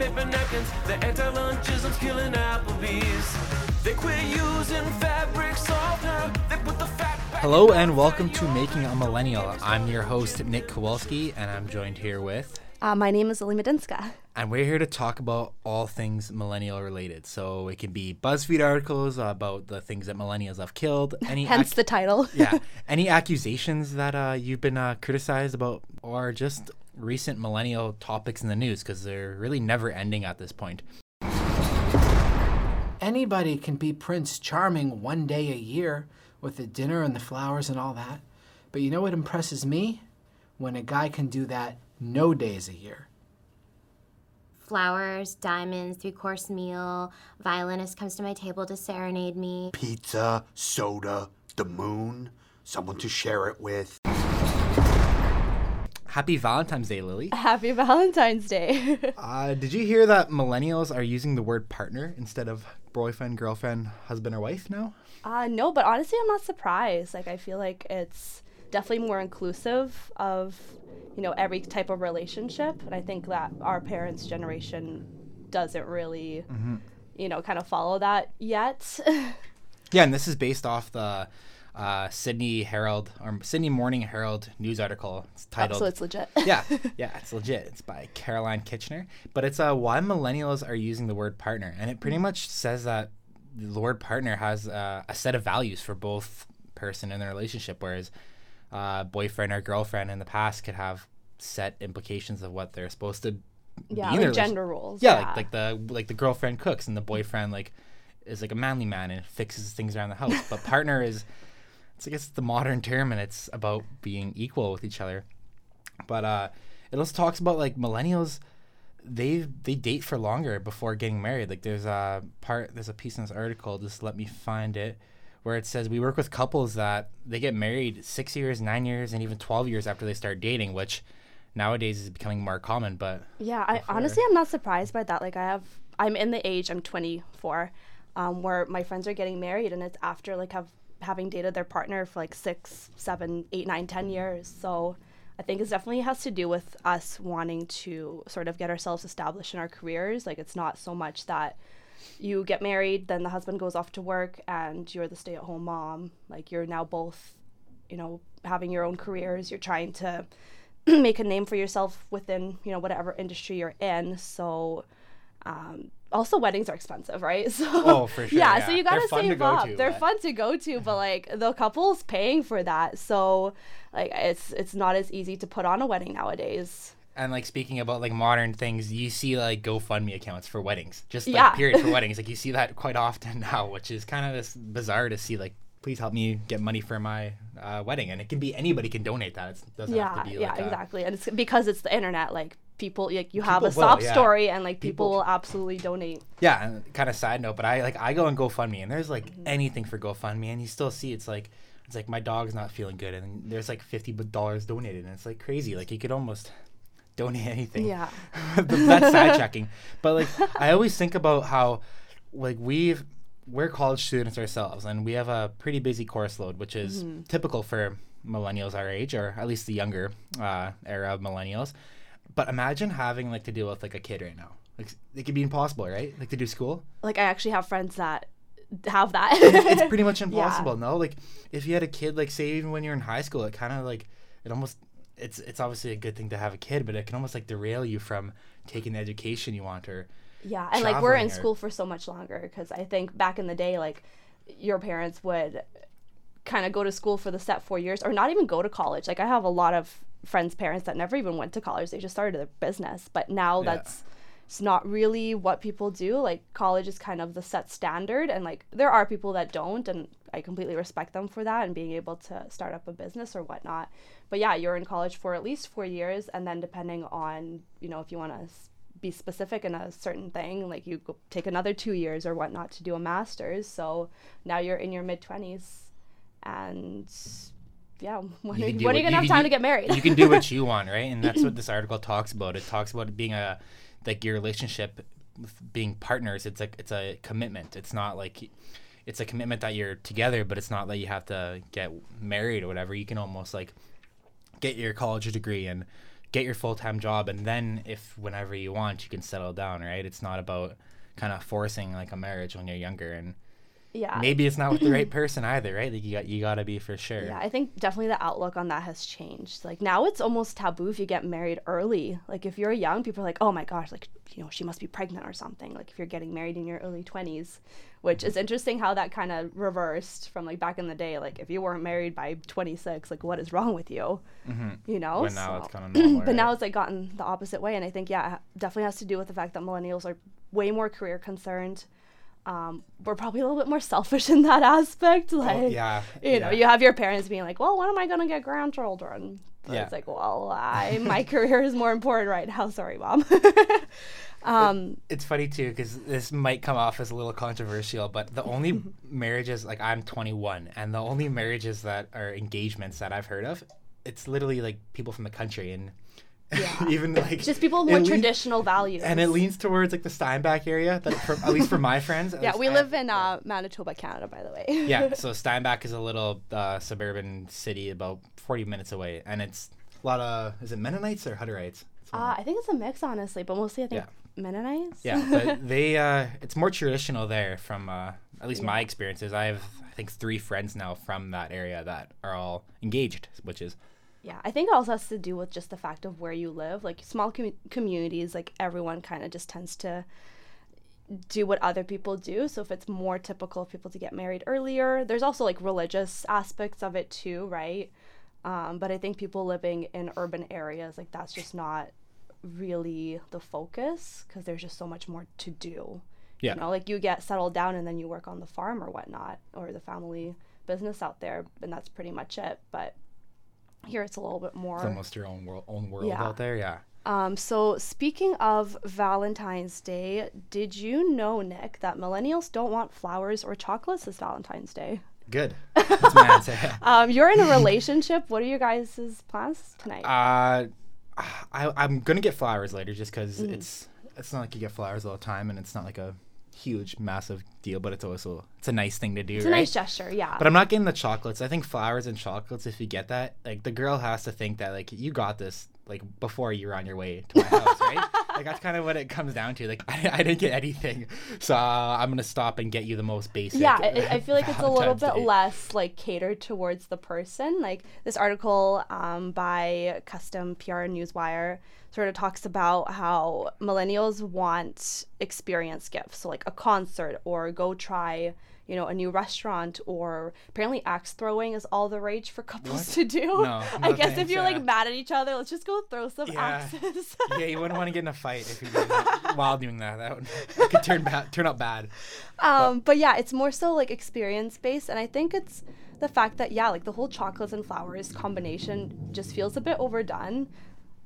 paper napkins. The anti-lunchism's killing Applebee's. They quit using fabric softener. They put the fat Hello and welcome to Making a Millennial. I'm your host, Nick Kowalski, and I'm joined here with. Uh, my name is Lily Medinska. And we're here to talk about all things millennial related. So it can be BuzzFeed articles about the things that millennials have killed. Any Hence ac- the title. yeah, any accusations that uh, you've been uh, criticized about, or just recent millennial topics in the news, because they're really never ending at this point. Anybody can be Prince Charming one day a year with the dinner and the flowers and all that. But you know what impresses me? When a guy can do that no days a year. flowers, diamonds, three course meal, violinist comes to my table to serenade me. pizza, soda, the moon, someone to share it with. Happy Valentine's Day, Lily. Happy Valentine's Day. Uh, did you hear that millennials are using the word partner instead of boyfriend, girlfriend, husband, or wife now? uh, no, but honestly, I'm not surprised. Like, I feel like it's definitely more inclusive of, you know, every type of relationship. And I think that our parents' generation doesn't really, you know, kind of follow that yet. Yeah, and this is based off the uh, Sydney Herald or Sydney Morning Herald news article. It's titled. so it's legit. yeah, yeah, it's legit. It's by Caroline Kitchener, but it's uh, why millennials are using the word partner, and it pretty much says that the word partner has uh, a set of values for both person in the relationship, whereas uh, boyfriend or girlfriend in the past could have set implications of what they're supposed to. Yeah, be in their like gender roles. Yeah, like like the like the girlfriend cooks and the boyfriend like is like a manly man and fixes things around the house, but partner is it's I guess the modern term and it's about being equal with each other. But uh, it also talks about like millennials, they they date for longer before getting married. Like there's a part there's a piece in this article. Just let me find it, where it says we work with couples that they get married six years, nine years, and even twelve years after they start dating, which nowadays is becoming more common. But Yeah, I honestly I'm not surprised by that. Like I have I'm in the age, I'm 24, um, where my friends are getting married and it's after like have having dated their partner for like six, seven, eight, nine, ten years. So I think it definitely has to do with us wanting to sort of get ourselves established in our careers. Like it's not so much that you get married, then the husband goes off to work and you're the stay at home mom. Like you're now both, you know, having your own careers. You're trying to make a name for yourself within you know whatever industry you're in so um also weddings are expensive right so Oh, for sure, yeah, yeah. so you gotta save up to, they're but- fun to go to but like the couple's paying for that so like it's it's not as easy to put on a wedding nowadays and like speaking about like modern things, you see like GoFundMe accounts for weddings, just like Yeah. period for weddings. Like you see that quite often now, which is kind of this bizarre to see. Like, please help me get money for my uh, wedding, and it can be anybody can donate that. It doesn't yeah have to be yeah a- exactly and it's because it's the internet like people like you have a will, sob yeah. story and like people, People- will absolutely donate Yeah, and kind of side note, but I like I go on GoFundMe and there's like Mm-hmm. anything for GoFundMe, and you still see it's like it's like my dog's not feeling good, and there's like fifty dollars donated, and it's like crazy. Like you could almost donate anything. yeah that's side checking But like I always think about how like we've we're college students ourselves and we have a pretty busy course load, which is Mm-hmm. typical for millennials our age or at least the younger uh, era of millennials. But imagine having like to deal with like a kid right now. Like it could be impossible, right? Like to do school. like i actually have friends that have that It's pretty much Yeah. impossible, no? Like if you had a kid like say even when you're in high school, it kind of like it almost it's it's obviously a good thing to have a kid, but it can almost like derail you from taking the education you want or Yeah, and like we're in or- school for so much longer because I think back in the day, like your parents would kind of go to school for the set four years or not even go to college. Like I have a lot of friends' parents that never even went to college; they just started their business. But now Yeah. that's it's not really what people do. Like college is kind of the set standard, and like there are people that don't, and I completely respect them for that and being able to start up a business or whatnot. But yeah, you're in college for at least four years, and then depending on you know if you want to be specific in a certain thing, like you go take another two years or whatnot to do a master's. So now you're in your mid twenties, and yeah, when, You are, can do are you gonna have time do- to get married? you can do what you want, right? And that's what this article talks about. It talks about being a like your relationship being partners. It's like it's a commitment. It's not like it's a commitment that you're together, but it's not that you have to get married or whatever. You can almost like get your college degree and get your full time job, and then if whenever you want, you can settle down. Right? It's not about kind of forcing like a marriage when you're younger, and yeah. maybe it's not with the right person either. Right? Like you got you got to be for sure. Yeah, I think definitely the outlook on that has changed. Like now it's almost taboo if you get married early. Like if you're young, people are like, "Oh my gosh, like you know, she must be pregnant or something." Like if you're getting married in your early 20s, which is interesting how that kind of reversed from like back in the day. Like if you weren't married by 26, like what is wrong with you? Mm-hmm. You know? But now it's kind of normal. but right? now it's like gotten the opposite way and i think yeah it definitely has to do with the fact that millennials are way more career concerned um, we're probably a little bit more selfish in that aspect like Oh, yeah, you know yeah. you have your parents being like well when am i going to get grandchildren but Yeah. it's like well I, my career is more important right now sorry mom um, it's funny too because this might come off as a little controversial, but the only marriages like I'm 21, and the only marriages that are engagements that I've heard of, it's literally like people from the country and Yeah. even like just people with more leans- traditional values and it leans towards like the Steinbach area. That for, at least for my friends. yeah we I- live in uh, manitoba canada by the way yeah, so Steinbach is a little uh, suburban city about 40 minutes away, and it's a lot of is it Mennonites or Hutterites? It's one of uh, i think it's a mix honestly but mostly i think Yeah. mennonites Yeah, but they uh it's more traditional there from uh at least my experiences. I have I think three friends now from that area that are all engaged, which is Yeah, I think it also has to do with just the fact of where you live. Like small commu- communities, like everyone kind of just tends to do what other people do. So if it's more typical for people to get married earlier, there's also like religious aspects of it too, right? Um, but I think people living in urban areas, like that's just not really the focus because there's just so much more to do. Yeah. You know, like you get settled down and then you work on the farm or whatnot, or the family business out there, and that's pretty much it. But here it's a little bit more. it's almost your own world own world Yeah. out there. Yeah. Um, so speaking of Valentine's Day, did you know, Nick, that millennials don't want flowers or chocolates this Valentine's Day? Good. That's my answer. Um, you're in a relationship. What are you guys' plans tonight? Uh I I'm gonna get flowers later just because Mm. it's it's not like you get flowers all the time and it's not like a huge massive deal, but it's also it's a nice thing to do, it's right? a nice gesture, yeah. But I'm not getting the chocolates. I think flowers and chocolates, if you get that, like the girl has to think that like you got this like before you're on your way to my house, right? like that's kind of what it comes down to. Like I, I didn't get anything, so uh, I'm gonna stop and get you the most basic. yeah, I, I feel like it's a little bit Day. less like catered towards the person. Like this article um, by Custom PR Newswire sort of talks about how millennials want experience gifts, so like a concert or go try, you know, a new restaurant or apparently axe throwing is all the rage for couples What? to do. No, I guess if you're yeah. like mad at each other, let's just go throw some Yeah. axes. yeah, you wouldn't want to get in a fight if you're doing that, while doing that. That would could turn bad, turn out bad. Um, but yeah, it's more so like experience based, and I think it's the fact that yeah, like the whole chocolates and flowers combination just feels a bit overdone.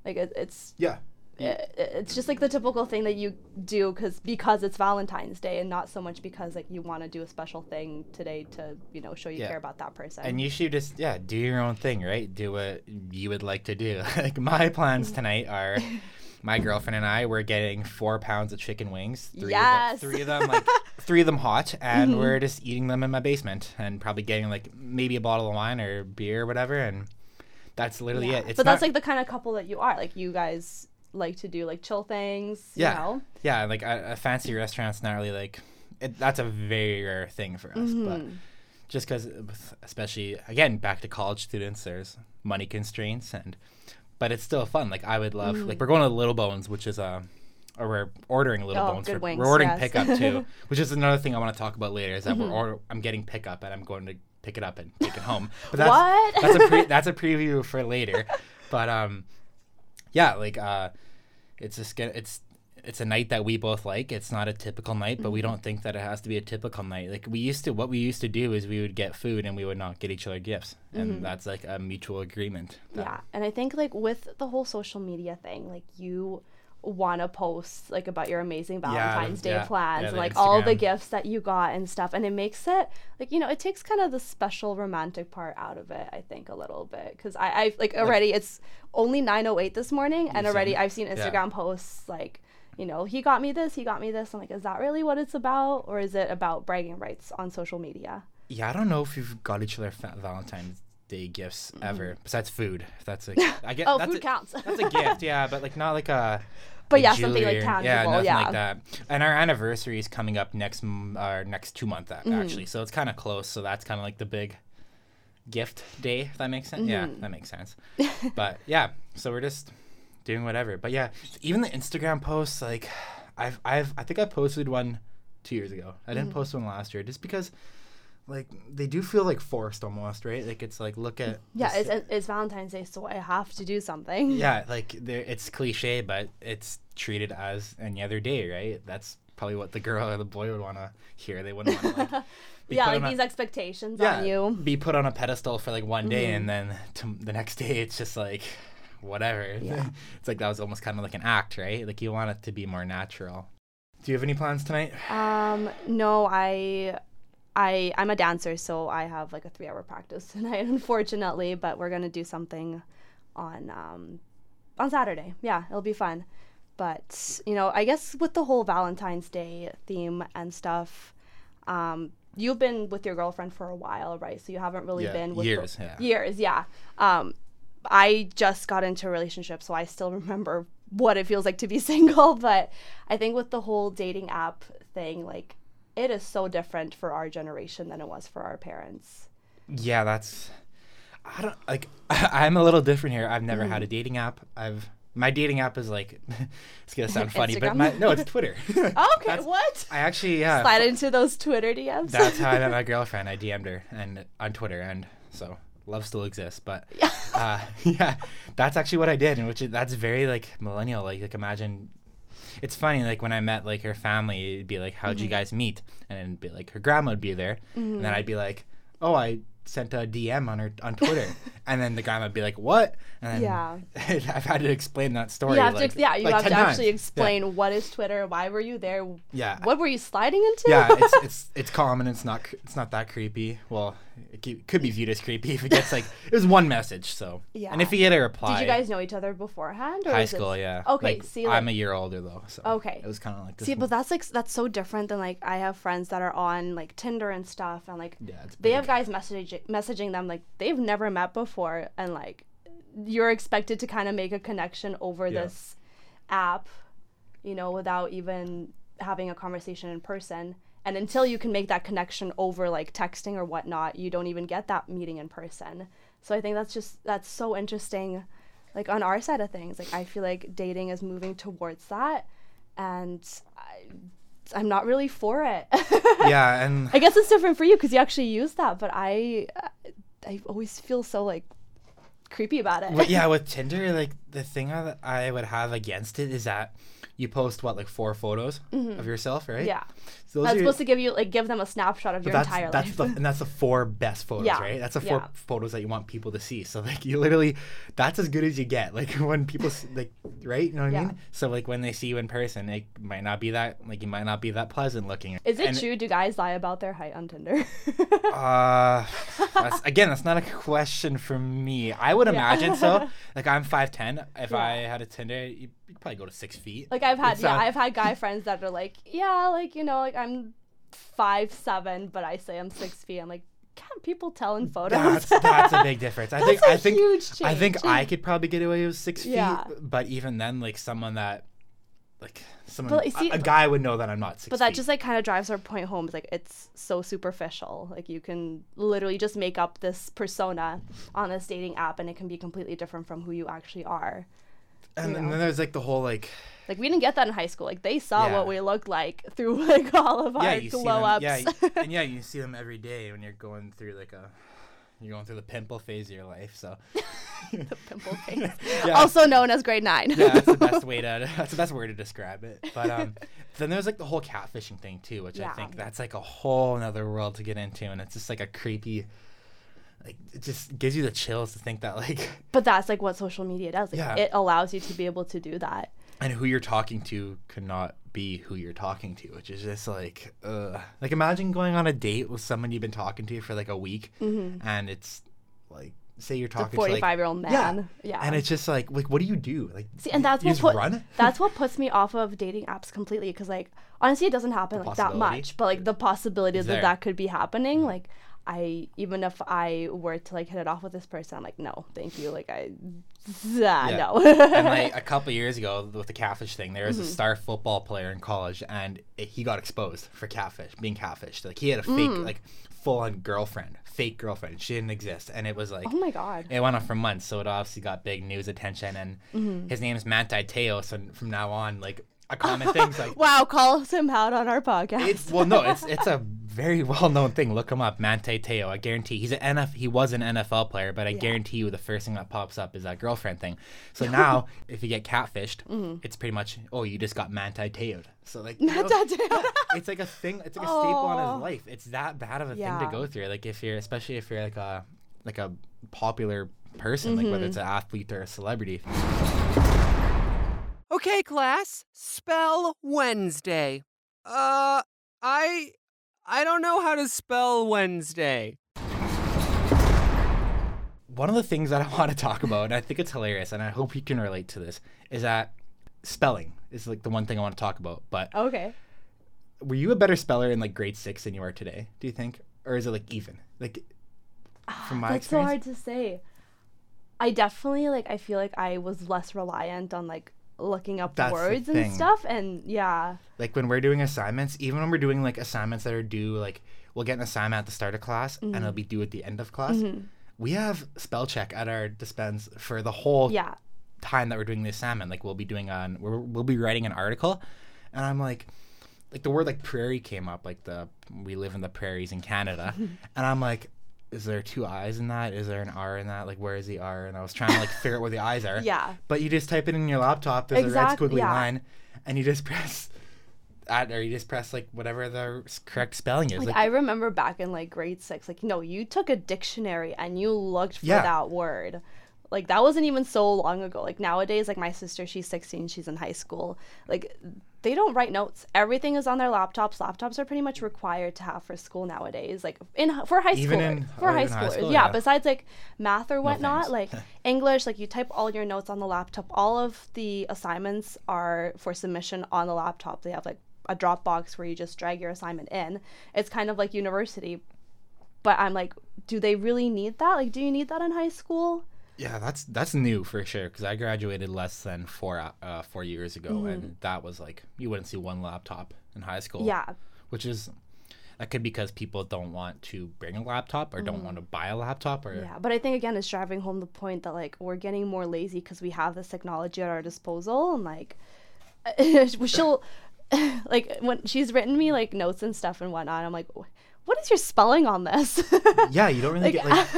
Like it, it's Yeah. It, uh, it's just like the typical thing that you do because because it's Valentine's Day, and not so much because like you want to do a special thing today to you know show you Yeah. care about that person. And you should just yeah do your own thing, right? Do what you would like to do. like my plans mm-hmm. tonight are, my girlfriend and I we're getting four pounds of chicken wings. Three Yes. Of them, three of them like three of them hot, and mm-hmm. we're just eating them in my basement, and probably getting like maybe a bottle of wine or beer or whatever, and that's literally Yeah. it. It's but that's not- like the kind of couple that you are. Like you guys like to do like chill things. yeah, You know? yeah. Like a, a fancy restaurant's not really like it, that's a very rare thing for us, but Mm-hmm. just because, especially again, back to college students, there's money constraints, and but it's still fun. Like I would love, like we're going to Little Bones, which is a, or we're ordering Little Oh, Bones. for, wings, we're ordering yes. pickup too, which is another thing I want to talk about later. Is that Mm-hmm. we're order, I'm getting pickup and I'm going to pick it up and take it home. But that's, What? that's a pre- that's a preview for later. But um, yeah, like uh, it's just it's it's a night that we both like. It's not a typical night, but we Mm-hmm. don't think that it has to be a typical night. Like we used to, what we used to do is we would get food and we would not get each other gifts, and that's like a mutual agreement. that- Mm-hmm. Yeah, and I think like with the whole social media thing, like you want to post like about your amazing Valentine's Day yeah, plans yeah, and like all the gifts that you got and stuff, and it makes it like you know it takes kind of the special romantic part out of it. I think a little bit because I I like already it's only nine oh eight this morning, and already seen- I've seen yeah. Instagram posts like. You know, he got me this, he got me this. I'm like, is that really what it's about? Or is it about bragging rights on social media? Yeah, I don't know if you've got each other Valentine's day gifts ever besides food. That's like I get Oh, that's food a, counts. That's a gift, yeah, but like not like a But like yeah, something, like, jewelry or- tangible, Yeah, nothing yeah. like that. And our anniversary is coming up next m- uh, next two months Mm-hmm. actually, so it's kind of close. So that's kind of like the big gift day. If that makes sense. Yeah, Mm-hmm. that makes sense. but yeah, so we're just doing whatever. But yeah, even the Instagram posts, like I've I've I think I posted one two years ago. I Mm-hmm. didn't post one last year just because. Like they do feel like forced almost, right? Like it's like look at Yeah, it's, it's Valentine's Day, so I have to do something. yeah, like it's cliche, but it's treated as any other day, right? That's probably what the girl or the boy would want to hear. They wouldn't want to like, yeah, like on a- these expectations yeah, on you. be put on a pedestal for like one day, Mm-hmm. and then to, the next day it's just like whatever. Yeah. it's like that was almost kind of like an act, right? Like you want it to be more natural. Do you have any plans tonight? Um, no, I, I, I'm a dancer, so I have like a three-hour practice tonight, unfortunately. But we're gonna do something on um, on Saturday. Yeah, it'll be fun. But you know, I guess with the whole Valentine's Day theme and stuff, um, you've been with your girlfriend for a while, right? So you haven't really Yeah, been with the- years, yeah. years, yeah. Um, I just got into a relationship, so I still remember what it feels like to be single. But I think with the whole dating app thing, like it is so different for our generation than it was for our parents. Yeah, that's. I don't like. I'm a little different here. I've never Mm-hmm. had a dating app. I've my dating app is like. it's gonna sound funny, but my no, it's Twitter. Okay, That's- what? I actually yeah. Slide into those Twitter DMs. That's how I met my girlfriend. I DM'd her and on Twitter, and so love still exists. But uh, yeah, that's actually what I did, and which is, that's very like millennial. Like like imagine. It's funny, like when I met like her family, it'd be like, "How'd Mm-hmm. you guys meet?" And it'd be like her grandma would be there, and then I'd be like, "Oh, I sent a DM on her on Twitter," and then the grandma would be like, "What?" And then Yeah. I've had to explain that story. you have like, to, yeah, you like have to times. actually Yeah. explain what is Twitter, why were you there, Yeah. what were you sliding into? yeah, it's it's it's calm and it's not it's not that creepy. Well, it could be viewed as creepy if it gets like it was one message. So Yeah. and if you get a reply, Did you guys know each other beforehand? Or high it- school, yeah. Okay, Like, see, I'm a year older though, so Okay. it was kind of like this. See, but that's like that's so different than like I have friends that are on like Tinder and stuff, and like Yeah, they have guys messaging messaging them like they've never met before, and like you're expected to kind of make a connection over Yeah. this app, you know, without even having a conversation in person. And until you can make that connection over like texting or whatnot, you don't even get that meeting in person. So I think that's just that's so interesting like on our side of things like i feel like dating is moving towards that and I, i'm not really for it yeah, and i guess it's different for you because you actually use that but i i always feel so like creepy about it but yeah, with Tinder, like the thing that I would have against it is that you post what like four photos of yourself, right? Mm-hmm. yeah those that's are- supposed to give you like give them a snapshot of your that's, entire that's life the and that's the four best photos, Yeah, right? That's the four yeah. photos that you want people to see. So like you literally, that's as good as you get. Like when people like, right? You know what I mean? So like when they see you in person, it might not be that like you might not be that pleasant looking. is it And, true do guys lie about their height on tinder Uh, that's, again, that's not a question for me. I would Yeah. imagine so. Like I'm five ten. If Yeah. I had a Tinder, you'd you'd probably go to six feet. like i've had It's, yeah i've had guy friends that are like yeah like you know like i'm five seven but i say i'm six feet i'm like can't people tell in photos That's that's a big difference. I think I think I think. I could probably get away with six Yeah. feet, but even then, like someone that, like someone, But, see- a, a guy would know that I'm not six. but that feet. just like kind of drives our point home. It's like it's so superficial. Like you can literally just make up this persona on this dating app, and it can be completely different from who you actually are. And, you then there's like the whole like Like we didn't get that in high school. Like they saw Yeah. what we looked like through like all of yeah our you see glow ups. yeah y- and yeah you see them every day when you're going through like a you're going through the pimple phase of your life. So the pimple phase, Yeah. also known as grade nine. yeah, that's the best way to that's the best word to describe it. But um, then there's like the whole catfishing thing too, which I think that's like a whole another world to get into, and it's just like a creepy. Like it just gives you the chills to think that like but that's like what social media does. Like, Yeah. It allows you to be able to do that. and who you're talking to cannot be who you're talking to, which is just like, uh, like imagine going on a date with someone you've been talking to for like a week, and it's like, say you're Mm-hmm. The talking to like, forty-five-year-old man. Yeah. and it's just like, like what do you do? Like, See, and that's you what just put, run. that's what puts me off of dating apps completely because like honestly it doesn't happen like that much but like the possibility that that could be happening like I even if I were to like hit it off with this person, I'm like, no, thank you. Like I, ah, Yeah. no. and like a couple years ago with the catfish thing, there was Mm-hmm. a star football player in college, and he got exposed for catfish, being catfished. Like he had a fake, Mm. like full on girlfriend, fake girlfriend. She didn't exist, and it was like. oh my god. It went on for months, so it obviously got big news attention. And Mm-hmm. his name is Manti Teo, so from now on, like common thing's like Wow, call him out on our podcast. it's well, no, it's it's a very well known thing. Look him up, Manti Teo. I guarantee he's an NF. He was an NFL player, but I guarantee you the first thing that pops up is that girlfriend thing. So now, if you get catfished, Mm-hmm. it's pretty much oh, you just got Manti Teo'd. So like, you know, it's like a thing. It's like a staple on his life. It's that bad of a thing to go through. Like if you're, especially if you're like a like a popular person, like Mm-hmm. whether it's an athlete or a celebrity. Okay, class, spell Wednesday. Uh, I I don't know how to spell Wednesday. one of the things that I want to talk about, and I think it's hilarious, and I hope you can relate to this, is that spelling is like the one thing I want to talk about. But okay. were you a better speller in like grade six than you are today? Do you think, or is it like even? Like from my That's so hard to say. I definitely like I feel like I was less reliant on like looking up That's the words and thing. stuff and yeah. like when we're doing assignments, even when we're doing like assignments that are due, like we'll get an assignment at the start of class and it'll mm-hmm. be due at the end of class. Mm-hmm. We have spell check at our dispense for the whole Yeah. time that we're doing the assignment. Like we'll be doing on we're, we'll be writing an article, and I'm like, like the word like prairie came up. Like the we live in the prairies in Canada, and I'm like, is there two I's in that? Is there an R in that? Like where is the R? And I was trying to like figure out where the I's are. Yeah. But you just type it in your laptop. There's a red squiggly yeah. line, and you just press. At, or you just press like whatever the correct spelling is. Like, Like, I remember back in like grade six, like no, you took a dictionary and you looked for Yeah. that word. Like that wasn't even so long ago. Like nowadays, like my sister, she's 16, she's in high school. Like they don't write notes. Everything is on their laptops. Laptops are pretty much required to have for school nowadays. Like in for high Even school, in- for oh, high even high school, yeah, yeah. Besides like math or whatnot, thanks. like English, like you type all your notes on the laptop. All of the assignments are for submission on the laptop. They have like a Dropbox where you just drag your assignment in. It's kind of like university. But I'm like, do they really need that? Like, do you need that in high school? Yeah, that's that's new for sure. Because I graduated less than four uh, four years ago, and that was like you wouldn't see one laptop in high school. Mm-hmm. Yeah. which is that could be because people don't want to bring a laptop or don't want to buy a laptop or Mm-hmm. Yeah, but I think again it's driving home the point that like we're getting more lazy because we have this technology at our disposal and like she'll like when she's written me like notes and stuff and whatnot. I'm like, what is your spelling on this? yeah, you don't really Like, get like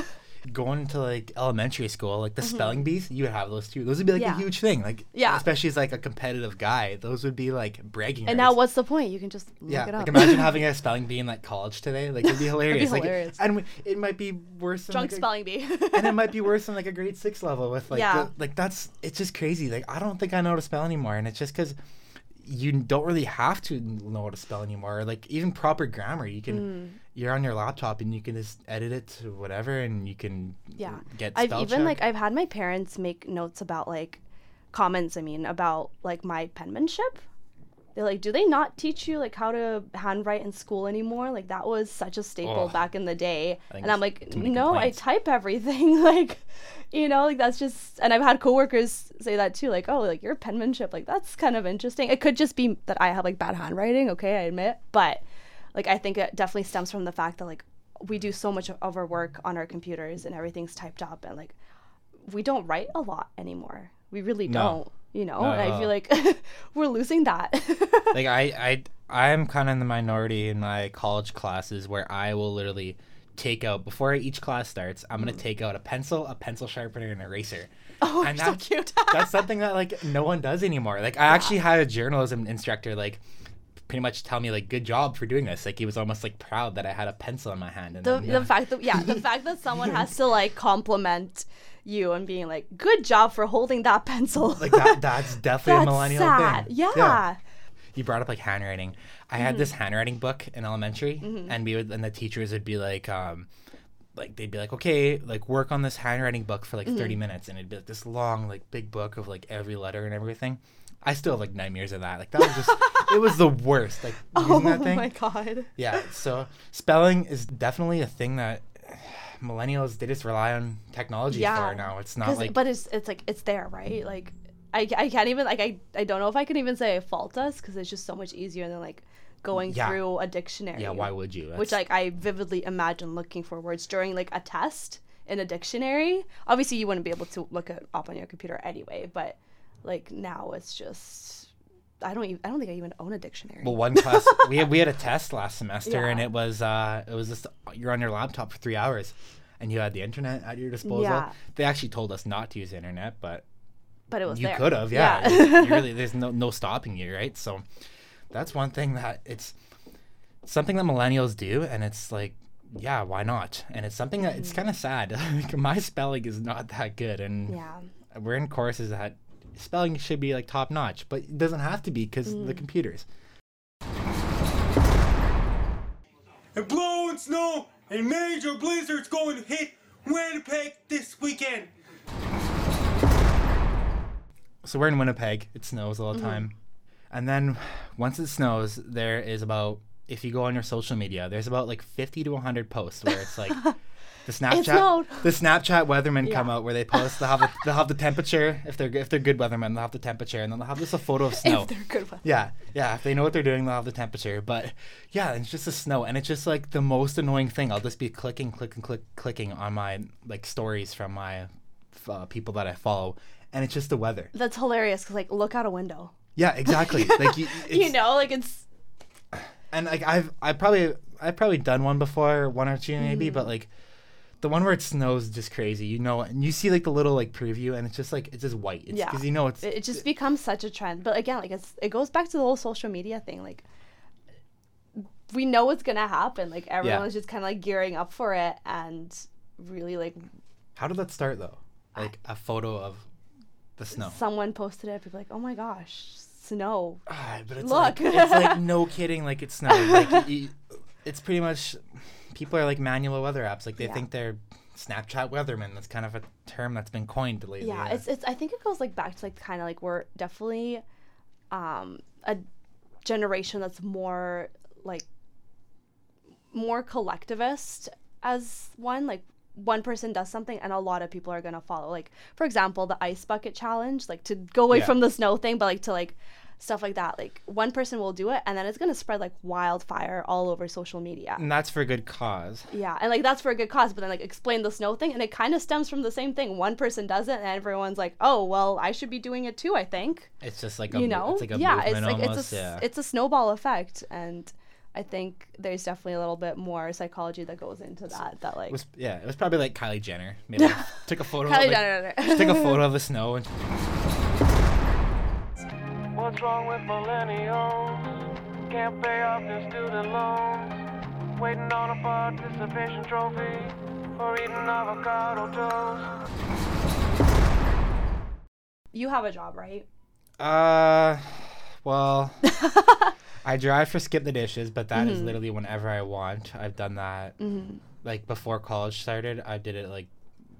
going to like elementary school, like the spelling bees. You would have those too. Those would be like Mm-hmm. Yeah. a huge thing. Like Yeah. especially as like a competitive guy, those would be like bragging. and now what's the point? You can just look Yeah, it up. like imagine having a spelling bee in like college today. Like it'd be hilarious. like, hilarious. and w- it might be worse than drunk like, a- spelling bee. and it might be worse than like a grade six level with like Yeah. the, like that's it's just crazy like i don't think i know how to spell anymore and it's just because you don't really have to know how to spell anymore. Like even proper grammar you can Mm. you're on your laptop and you can just edit it to whatever and you can yeah. get i've even like i've had my parents make notes about like comments i mean about like my penmanship they're like do they not teach you like how to handwrite in school anymore? Like that was such a staple Oh. back in the day. And i'm like no i type everything. Like you know like that's just and i've had coworkers say that too like oh like your penmanship like that's kind of interesting. It could just be that i have like bad handwriting okay i admit but like i think it definitely stems from the fact that like we do so much of our work on our computers and everything's typed up and like we don't write a lot anymore. We really No. don't you know? And i feel like we're losing that. Like i i i'm kind of in the minority in my college classes where i will literally take out before each class starts i'm gonna mm. take out a pencil a pencil sharpener and an eraser. Oh and you're so that's, cute. that's something that like no one does anymore. Like I actually had a journalism instructor like pretty much tell me like good job for doing this. Like he was almost like proud that I had a pencil in my hand. And the, then, the fact that yeah the fact that someone has to like compliment you and being like good job for holding that pencil like that that's definitely that's a millennial sad thing. yeah, You brought up like handwriting. I had Mm-hmm. this handwriting book in elementary and we would and the teachers would be like um like they'd be like, okay, like work on this handwriting book for like Mm-hmm. 30 minutes and it'd be like this long, like big book of like every letter and everything. I still have like nightmares of that. Like that was just it was the worst. Like using Oh that thing. my god. Yeah. So spelling is definitely a thing that millennials they just rely on technology Yeah. for now. It's not like but it's it's like it's there, right? Like I, I can't even like I, I don't know if I can even say fault us because it's just so much easier than like going Yeah. through a dictionary. yeah. Why would you? Which like I vividly imagine looking for words during like a test in a dictionary. Obviously, you wouldn't be able to look it up on your computer anyway. But like now, it's just I don't even I don't think I even own a dictionary. Well, one class we had, we had a test last semester, and it was uh, it was just you're on your laptop for three hours, and you had the internet at your disposal. Yeah. They actually told us not to use the internet, but but it was you could have, yeah. Yeah. You really, there's no no stopping you, right? So that's one thing that it's something that millennials do, and it's like, yeah, why not? And it's something that it's kind of sad. like, my spelling is not that good, and yeah. we're in courses that spelling should be like top notch, but it doesn't have to be because the Mm. computers. and blowing snow and major blizzards going to hit Winnipeg this weekend. so we're in Winnipeg. It snows all the Mm-hmm. time, and then once it snows, there is about if you go on your social media, there's about like 50 to 100 posts where it's like the Snapchat, the Snapchat weathermen come out where they post. They'll have the, they'll have the temperature if they're if they're good weathermen. They'll have the temperature, and then they'll have just a photo of snow. If they're good. Yeah, yeah. If they know what they're doing, they'll have the temperature. But yeah, it's just the snow, and it's just like the most annoying thing. I'll just be clicking, clicking, click, clicking on my like stories from my uh, people that I follow, and it's just the weather. That's hilarious because like look out a window. Yeah, exactly. like you, You know, like it's and like I've I probably I've probably done one before, one or two maybe, but like the one where it snows is just crazy. You know, and you see like the little like preview, and it's just like it's just white. It's Yeah. because you know it's it, it just becomes such a trend. But again, like it's it goes back to the whole social media thing. Like we know what's gonna happen. Like everyone's just kind of like gearing up for it, and really like how did that start though? Like a photo of the snow. someone posted it. People like, oh my gosh, snow. Ah, but it's Look. like it's like no kidding, like it's snowing. Like it's pretty much people are like manual weather apps. Like they Yeah. think they're Snapchat weathermen. That's kind of a term that's been coined lately. Yeah, it's it's. I think it goes like back to like kind of like we're definitely um a generation that's more like more collectivist as one like one person does something and a lot of people are going to follow like for example the ice bucket challenge like to go away Yeah. from the snow thing but like to like stuff like that like one person will do it and then it's going to spread like wildfire all over social media and that's for a good cause. yeah, and like that's for a good cause, but then like explain the snow thing, and it kind of stems from the same thing. One person does it, and everyone's like, "Oh, well, I should be doing it too." I think It's just like a, you know, it's like a yeah, it's like almost. it's a s- yeah. it's a snowball effect, and I think there's definitely a little bit more psychology that goes into that. That like It was yeah, it was probably like Kylie Jenner. Maybe took a photo. Kylie of, like, Jenner. She took a photo of the snow and What's wrong with millennials? Can't pay off their student loans. Waiting on a participation trophy or eating avocado toast. you have a job, right? uh, well, I drive for Skip the Dishes, but that Mm-hmm. is literally whenever I want. I've done that like before college started. I did it like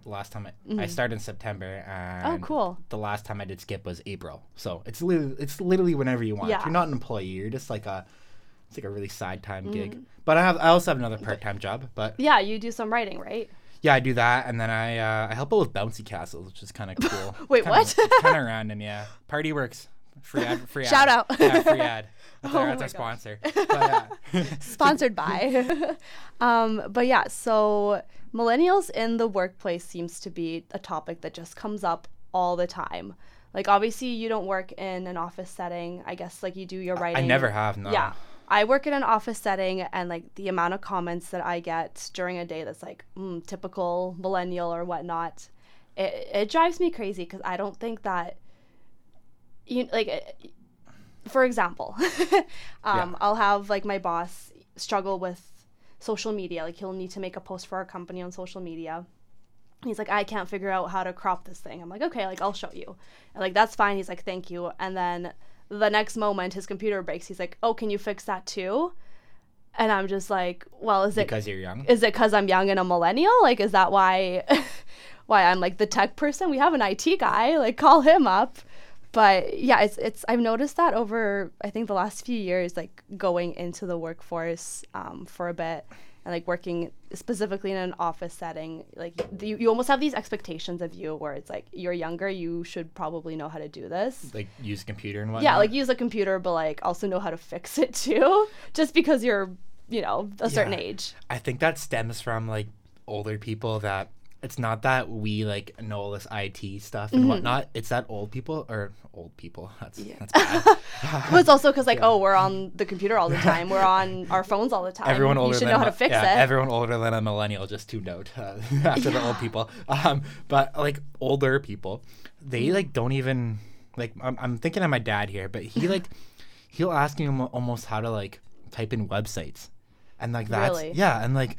last time I, I started in September and Mm-hmm. Oh, cool. the last time I did skip was April. So it's literally it's literally whenever you want. Yeah. You're not an employee. You're just like a it's like a really side time Mm-hmm. gig. But I have I also have another part time job. But Yeah, you do some writing, right? yeah, I do that, and then I uh, I help out with bouncy castles, which is kind of cool. Wait, kinda, what? Kind of random, yeah. Party works. Free ad. Free ad. Shout out. Yeah, free ad. That's our, Oh that's our sponsor. But, yeah. sponsored by. um, but yeah, so millennials in the workplace seems to be a topic that just comes up all the time. Like obviously you don't work in an office setting. I guess like you do your writing. I never have. No. Yeah. I work in an office setting and like the amount of comments that I get during a day that's like mm, typical millennial or whatnot, it, it drives me crazy because I don't think that you like uh, for example, um, Yeah. I'll have like my boss struggle with social media. Like he'll need to make a post for our company on social media. He's like, I can't figure out how to crop this thing. I'm like, okay, like I'll show you. And like that's fine. He's like, thank you. And then the next moment his computer breaks. He's like, oh, can you fix that too? And I'm just like, well, is it Because you're young. is it because I'm young and a millennial? Like, is that why why I'm like the tech person? We have an IT guy. Like, call him up. But yeah, it's it's I've noticed that over I think the last few years, like going into the workforce um, for a bit and like working specifically in an office setting, like you, you almost have these expectations of you where it's like you're younger, you should probably know how to do this. Like use a computer and whatnot. Yeah, like use a computer, but like also know how to fix it too, just because you're you know a certain Yeah. age. I think that stems from like older people that it's not that we like know all this IT stuff Mm-hmm. and whatnot. It's that old people or old people. That's that's bad. But it's also because like oh we're on the computer all the time, we're on our phones all the time. everyone older you should than know how to fix yeah, it. Everyone older than a millennial just tuned out uh, after the old people. Um, but like older people, they Mm-hmm. like don't even like. I'm, I'm thinking of my dad here, but he like he'll ask me almost how to like type in websites, and like that's Really? yeah, and like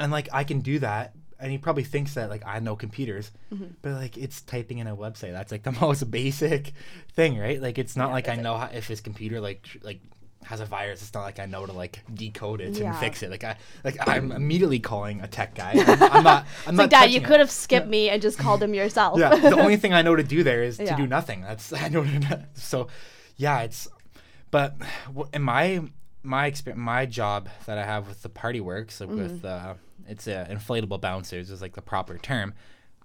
and like I can do that. And he probably thinks that like I know computers, Mm-hmm. but like it's typing in a website. That's like the most basic thing, right? Like it's not like I know how, if his computer like tr- like has a virus. It's not like I know to like decode it Yeah. and fix it. Like I like I'm immediately calling a tech guy. I'm, I'm not. I'm not like dad, you it. could have skipped me and just called him yourself. Yeah, the only thing I know to do there is Yeah. to do nothing. That's I know. To, so, yeah, it's. But in my my experience, my job that I have with the party works like with Mm-hmm. uh, it's uh, inflatable bouncers is like the proper term.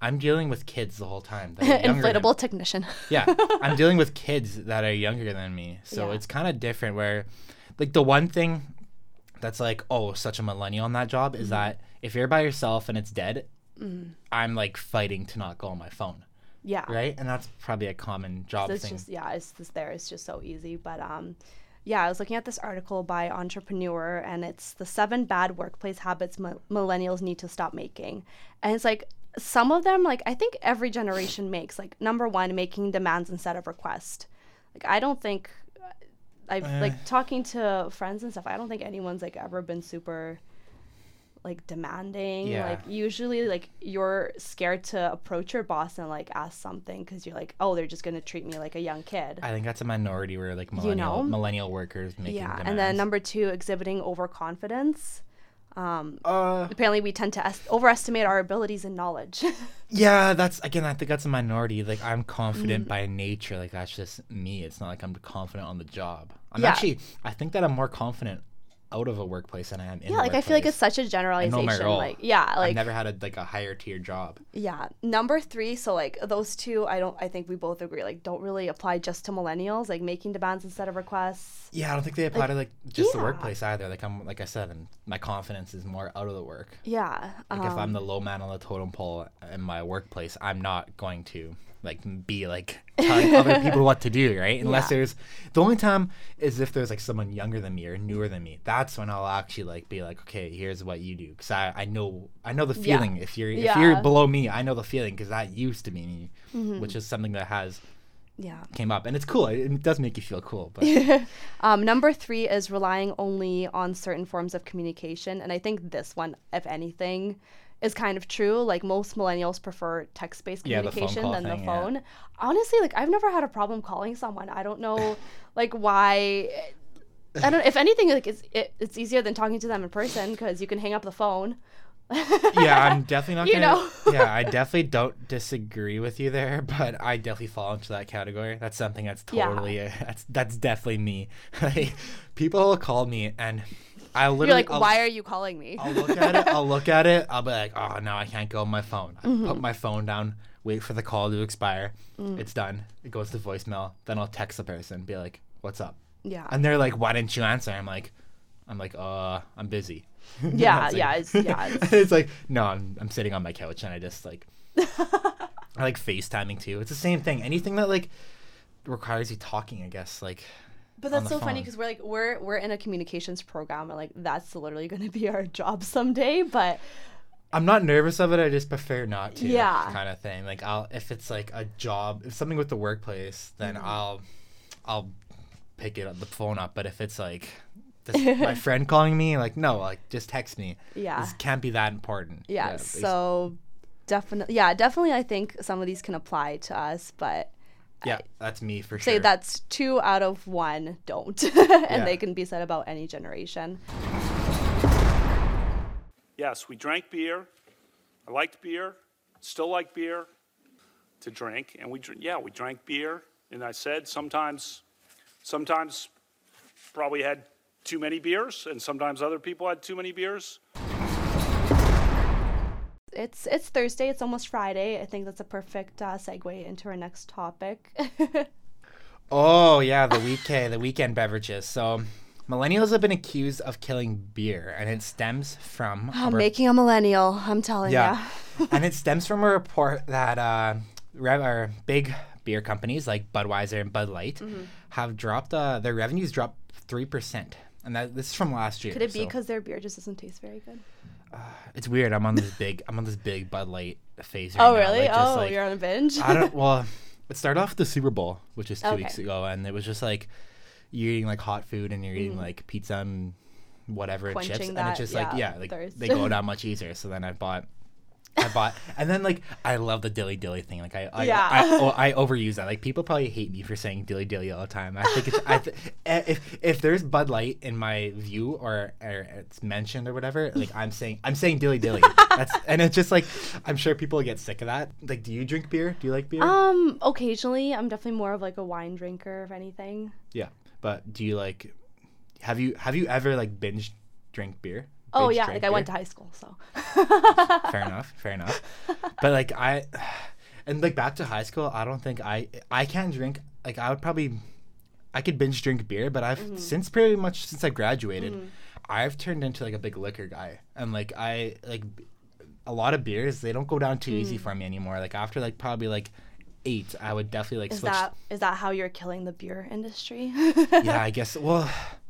I'm dealing with kids the whole time. than- Inflatable technician. yeah, I'm dealing with kids that are younger than me, so Yeah. it's kind of different. Where, like, the one thing that's like, oh, such a millennial on that job Mm-hmm. is that if you're by yourself and it's dead, I'm like fighting to not go on my phone, yeah. right? And that's probably a common job It's thing. just yeah, it's just there. It's just so easy. But um, yeah, I was looking at this article by Entrepreneur, and it's the seven bad workplace habits mi- millennials need to stop making. And it's like some of them, like I think every generation makes. Like number one, making demands instead of request. Like I don't think I've Eh. like talking to friends and stuff. I don't think anyone's like ever been super like demanding Yeah. like usually like you're scared to approach your boss and like ask something because you're like oh they're just gonna treat me like a young kid I think that's a minority where like millennial know? millennial workers making yeah demands. and then number two exhibiting overconfidence uh, apparently we tend to est- overestimate our abilities and knowledge yeah, that's again. I think that's a minority. Like I'm confident by nature. Like that's just me. It's not like I'm confident on the job. I'm Yeah. actually. I think that I'm more confident out of a workplace than I am in. yeah like i feel like it's such a I know generalization my role. like yeah like I've never had a like a higher tier job. yeah number three so like those two i don't i think we both agree like don't really apply just to millennials like making demands instead of requests Yeah, I don't think they apply to like just the workplace either. Like I'm like I said, and my confidence is more out of the work. yeah Like if um, I'm the low man on the totem pole in my workplace, I'm not going to like be like telling other people what to do, right? Unless Yeah. there's the only time is if there's like someone younger than me or newer than me. That's when I'll actually like be like, okay, here's what you do, because I, I know I know the Yeah. feeling. If you're if Yeah. you're below me, I know the feeling because that used to be me, Mm-hmm. which is something that has yeah came up and it's cool. It, it does make you feel cool, but Um, number three is relying only on certain forms of communication. And I think this one, if anything, is kind of true. Like most millennials prefer text based Yeah, the communication call than thing, the yeah. phone. Honestly, like I've never had a problem calling someone. I don't know like why I don't if anything like it's it, it's easier than talking to them in person because you can hang up the phone. yeah, I'm definitely not You gonna. know? yeah, I definitely don't disagree with you there, but I definitely fall into that category. That's something that's totally uh, that's that's definitely me. Like, people will call me and I literally You're like, I'll, why are you calling me? I'll look at it. I'll look at it. I'll be like, oh no, I can't go on my phone. I Mm-hmm. put my phone down. Wait for the call to expire. Mm. It's done. It goes to voicemail. Then I'll text the person, be like, "What's up?" yeah. And they're like, "Why didn't you answer?" I'm like, "I'm like, uh, I'm busy." yeah, like- yeah, it's, yeah. It's, it's like no, I'm, I'm sitting on my couch and I just like I like FaceTiming too. It's the same thing. Anything that like requires you talking, I guess. Like But that's so funny because we're like we're we're in a communications program and like that's literally going to be our job someday. But I'm not nervous of it. I just prefer not to. Yeah. Kind of thing. Like I'll if it's like a job, if something with the workplace, then Mm-hmm. I'll I'll pick it up the phone up. But if it's like this, my friend calling me, like no, like just text me. Yeah. This can't be that important. yeah, basi- so definitely, yeah, definitely. I think some of these can apply to us, but yeah, that's me for sure. say that's two out of one don't, and Yeah. they can be said about any generation. Yes, we drank beer. I liked beer. Still like beer to drink. And we, dr- yeah, we drank beer And I said sometimes, sometimes probably had too many beers, and sometimes other people had too many beers. It's it's Thursday. It's almost Friday. I think that's a perfect uh, segue into our next topic. Oh yeah, the weekend the weekend beverages. So millennials have been accused of killing beer, and it stems from re- making a millennial. I'm telling you. yeah, ya. and it stems from a report that uh, rev- or big beer companies like Budweiser and Bud Light Mm-hmm. have dropped uh, their revenues dropped three percent, and that this is from last year. Could it be so because their beer just doesn't taste very good? it's weird? I'm on this big I'm on this big Bud Light phase. Right Oh now, really? like, oh, like- you're on a binge. I don't. Well, it started off with the Super Bowl, which is two Okay. weeks ago, and it was just like you're eating like hot food and you're eating mm. like pizza and whatever and chips, Quenching and it's just like yeah, yeah, like thirst. they go down much easier. So then I bought. I bought, and then like I love the dilly dilly thing. Like I, I, Yeah. I, oh, I overuse that. Like people probably hate me for saying dilly dilly all the time. I think it's, I th- eh, if if there's Bud Light in my view or, or it's mentioned or whatever, like I'm saying I'm saying dilly dilly. That's and it's just like I'm sure people get sick of that. Like, do you drink beer? Do you like beer? Um, occasionally, I'm definitely more of like a wine drinker, if anything. Yeah, but do you like? Have you have you ever like binge drink beer? Oh yeah, like I went to high school, so. Fair enough, fair enough. But like I, and like back to high school, I don't think I I can't drink. Like I would probably, I could binge drink beer, but I've Mm-hmm. since pretty much since I graduated, I've turned into like a big liquor guy, and like I like a lot of beers. They don't go down too Mm. easy for me anymore. Like after like probably like eight, I would definitely like Is switch. that is that how you're killing the beer industry? yeah, I guess. Well,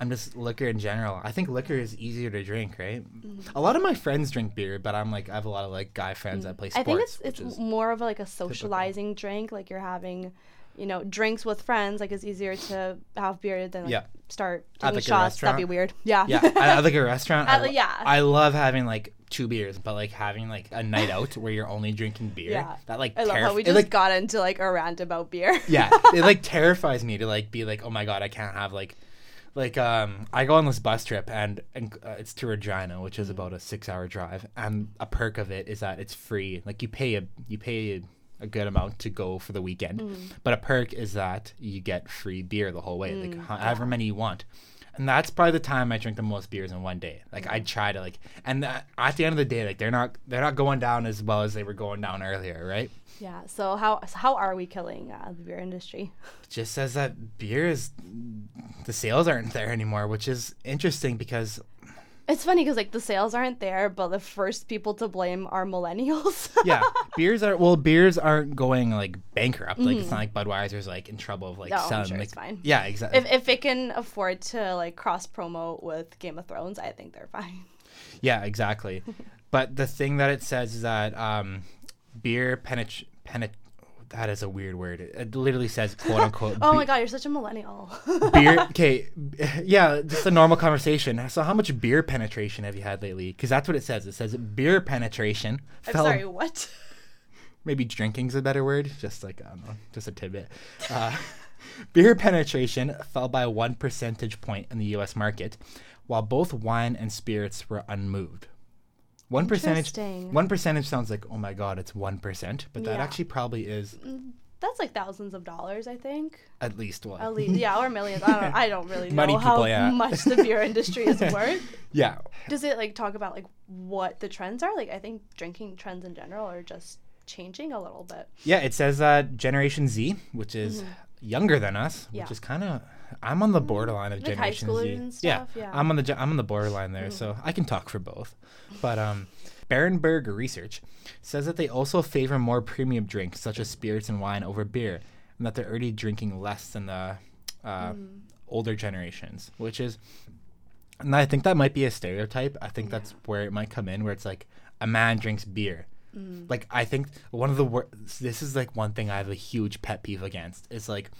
I'm just liquor in general. I think liquor is easier to drink, right? Mm-hmm. A lot of my friends drink beer, but I'm like, I have a lot of like guy friends that play Mm. I sports. think it's it's more of like a socializing drink. Like you're having, you know, drinks with friends. Like it's easier to have beer than like, Yeah. start At, taking like, shots. That'd be weird. Yeah. yeah, at, at, like a restaurant. I, lo- yeah. I love having like two beers, but like having like a night out where you're only drinking beer. Yeah. That like I love how we it, just like got into like a rant about beer. yeah, it like terrifies me to like be like, oh my god, I can't have like, like um, I go on this bus trip and and uh, it's to Regina, which is about a six-hour drive, and a perk of it is that it's free. Like you pay a you pay a, a good amount to go for the weekend, Mm. but a perk is that you get free beer the whole way, Mm, like ho- however many you want. And that's probably the time I drink the most beers in one day. Like I try to like, and that, at the end of the day, like they're not they're not going down as well as they were going down earlier, right? Yeah. So how so how are we killing uh, the beer industry? just says that beer is the sales aren't there anymore, which is interesting because It's funny because like the sales aren't there, but the first people to blame are millennials. yeah, beers are well, beers aren't going like bankrupt. Like it's not like Budweiser's like in trouble of like No, Mm-hmm. Selling. sure like, it's fine. Yeah, exactly. if if it can afford to like cross promote with Game of Thrones, I think they're fine. yeah, exactly. but the thing that it says is that um, beer penet penet. That is a weird word. It, it literally says quote unquote. Oh my god, you're such a millennial. beer. Okay, yeah, just a normal conversation. So, how much beer penetration have you had lately? Because that's what it says. It says beer penetration. I'm fell- sorry, what? maybe drinking's is a better word. Just like I don't know, just a tidbit. Uh, beer penetration fell by one percentage point in the U.S. market, while both wine and spirits were unmoved. One percentage. One percentage sounds like oh my god, it's one percent, but that Yeah. actually probably is That's like thousands of dollars, I think. at least one. At least, yeah, or millions. I don't. I don't really know Money how yeah. much the beer industry is worth. yeah, Does it like talk about like what the trends are? Like, I think drinking trends in general are just changing a little bit. yeah. It says that Generation Z, which is younger than us, Mm-hmm. Yeah. Mm-hmm. which is kind of. I'm on the borderline of Like Generation Z. and yeah, stuff, yeah. Mm-hmm. I'm on the I'm on the borderline there, so I can talk for both. But um, Berenberg research says that they also favor more premium drinks such as spirits and wine over beer, and that they're already drinking less than the uh, Mm-hmm. older generations, which is. And I think that might be a stereotype. I think that's where it might come in, where it's like a man drinks beer. Mm. Like I think one of the wor- this is like one thing I have a huge pet peeve against is like